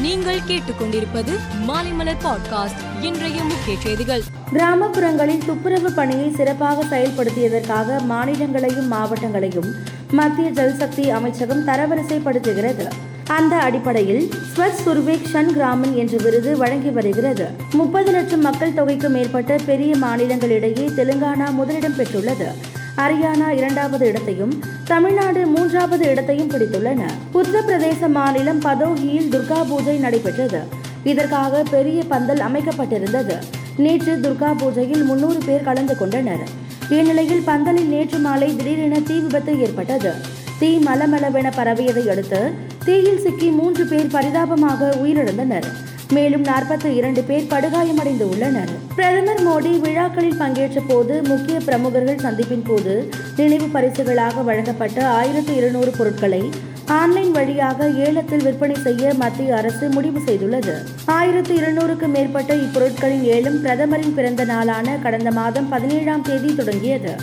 நீங்கள் கேட்டுக்கொண்டிருப்பது மாலைமலர் பாட்காஸ்ட். இன்றைய முக்கிய செய்திகள். கிராமப்புறங்களில் துப்புரவு பணியை சிறப்பாக செயல்படுத்தியதற்காக மாநிலங்களையும் மாவட்டங்களையும் மத்திய ஜல்சக்தி அமைச்சகம் தரவரிசைப்படுத்துகிறது. அந்த அடிப்படையில் ஸ்வச் சுர்வேக் ஷன் கிராமன் என்ற விருது வழங்கி வருகிறது. முப்பது லட்சம் மக்கள் தொகைக்கு மேற்பட்ட பெரிய மாநிலங்களிடையே தெலுங்கானா முதலிடம் பெற்றுள்ளது. ஹரியானா இரண்டாவது இடத்தையும் தமிழ்நாடு மூன்றாவது இடத்தையும் பிடித்துள்ளன. உத்தரப்பிரதேச மாநிலம் பதோகியில் துர்கா பூஜை நடைபெற்றது. இதற்காக பெரிய பந்தல் அமைக்கப்பட்டிருந்தது. நேற்று துர்கா பூஜையில் முன்னூறு பேர் கலந்து கொண்டனர். இந்நிலையில் பந்தலில் நேற்று மாலை திடீரென தீ விபத்து ஏற்பட்டது. தீ மலமளவென பரவியதை அடுத்து தீயில் சிக்கி மூன்று பேர் பரிதாபமாக உயிரிழந்தனர். மேலும் நாற்பத்தி இரண்டு பேர் படுகாயமடைந்து உள்ளனர் பிரதமர் மோடி விழாக்களில் பங்கேற்ற போது முக்கிய பிரமுகர்கள் சந்திப்பின் போது நினைவு பரிசுகளாக வழங்கப்பட்ட ஆயிரத்து இருநூறு பொருட்களை ஆன்லைன் வழியாக ஏலத்தில் விற்பனை செய்ய மத்திய அரசு முடிவு செய்துள்ளது. ஆயிரத்து இருநூறுக்கும் மேற்பட்ட இப்பொருட்களின் ஏலம் பிரதமரின் பிறந்த நாளான கடந்த மாதம் பதினேழாம் தேதி தொடங்கியது.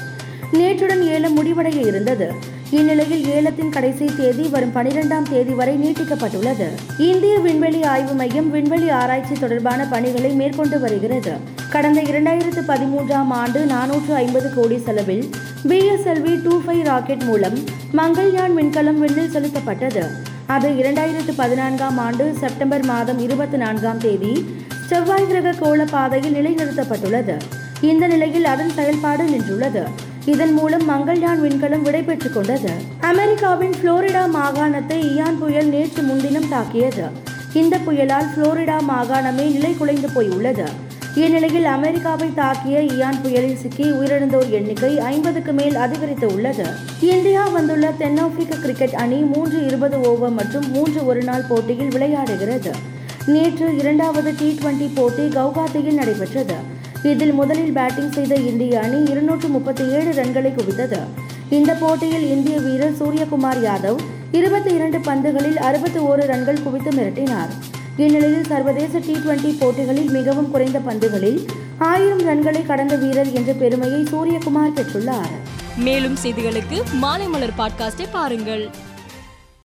நேற்றுடன் ஏலம் முடிவடைய இருந்தது. இந்நிலையில் ஏலத்தின் கடைசி தேதி வரும் பனிரெண்டாம் தேதி வரை நீட்டிக்கப்பட்டுள்ளது. இந்திய விண்வெளி ஆய்வு மையம் விண்வெளி ஆராய்ச்சி தொடர்பான பணிகளை மேற்கொண்டு வருகிறது. கடந்த இரண்டாயிரத்து பதிமூன்றாம் ஆண்டு நானூற்று ஐம்பது கோடி செலவில் பிஎஸ்எல்வி டூ ஃபைவ் ராக்கெட் மூலம் மங்கள்யான் விண்கலம் விண்ணில் செலுத்தப்பட்டது. அது இரண்டாயிரத்து பதினான்காம் ஆண்டு செப்டம்பர் மாதம் இருபத்தி நான்காம் தேதி செவ்வாய் கிரக கோள பாதையில் நிலைநிறுத்தப்பட்டுள்ளது. இந்த நிலையில் அதன் செயல்பாடு நின்றுள்ளது. இதன் மூலம் மங்கள்யான் விண்கலம் விடைபெற்றுக் கொண்டது. அமெரிக்காவின் புளோரிடா மாகாணத்தை இயான் புயல் நேற்று முன்தினம் தாக்கியது. இந்த புயலால் புளோரிடா மாகாணமே நிலை குலைந்து போய் உள்ளது இந்நிலையில் அமெரிக்காவை தாக்கிய இயான் புயலில் சிக்கி உயிரிழந்தோர் எண்ணிக்கை ஐம்பதுக்கு மேல் அதிகரித்து உள்ளது. இந்தியா வந்துள்ள தென்னாப்பிரிக்க கிரிக்கெட் அணி மூன்று இருபது ஓவர் மற்றும் மூன்று ஒருநாள் போட்டியில் விளையாடுகிறது. நேற்று இரண்டாவது டி டுவெண்டி போட்டி கவுகாத்தியில் நடைபெற்றது. இதில் முதலில் பேட்டிங் செய்த இந்திய அணி இருநூற்று முப்பத்தி ஏழு ரன்களை குவித்தது. இந்த போட்டியில் இந்திய வீரர் சூரியகுமார் யாதவ் இருபத்தி இரண்டு பந்துகளில் அறுபத்தி ஓரு ரன்கள் குவித்து மிரட்டினார். இந்நிலையில் சர்வதேச டி டுவெண்டி போட்டிகளில் மிகவும் குறைந்த பந்துகளில் ஆயிரம் ரன்களை கடந்த வீரர் என்ற பெருமையை சூரியகுமார் பெற்றுள்ளார். மேலும் செய்திகளுக்கு மாலை மலர் பாட்காஸ்டை பாருங்கள்.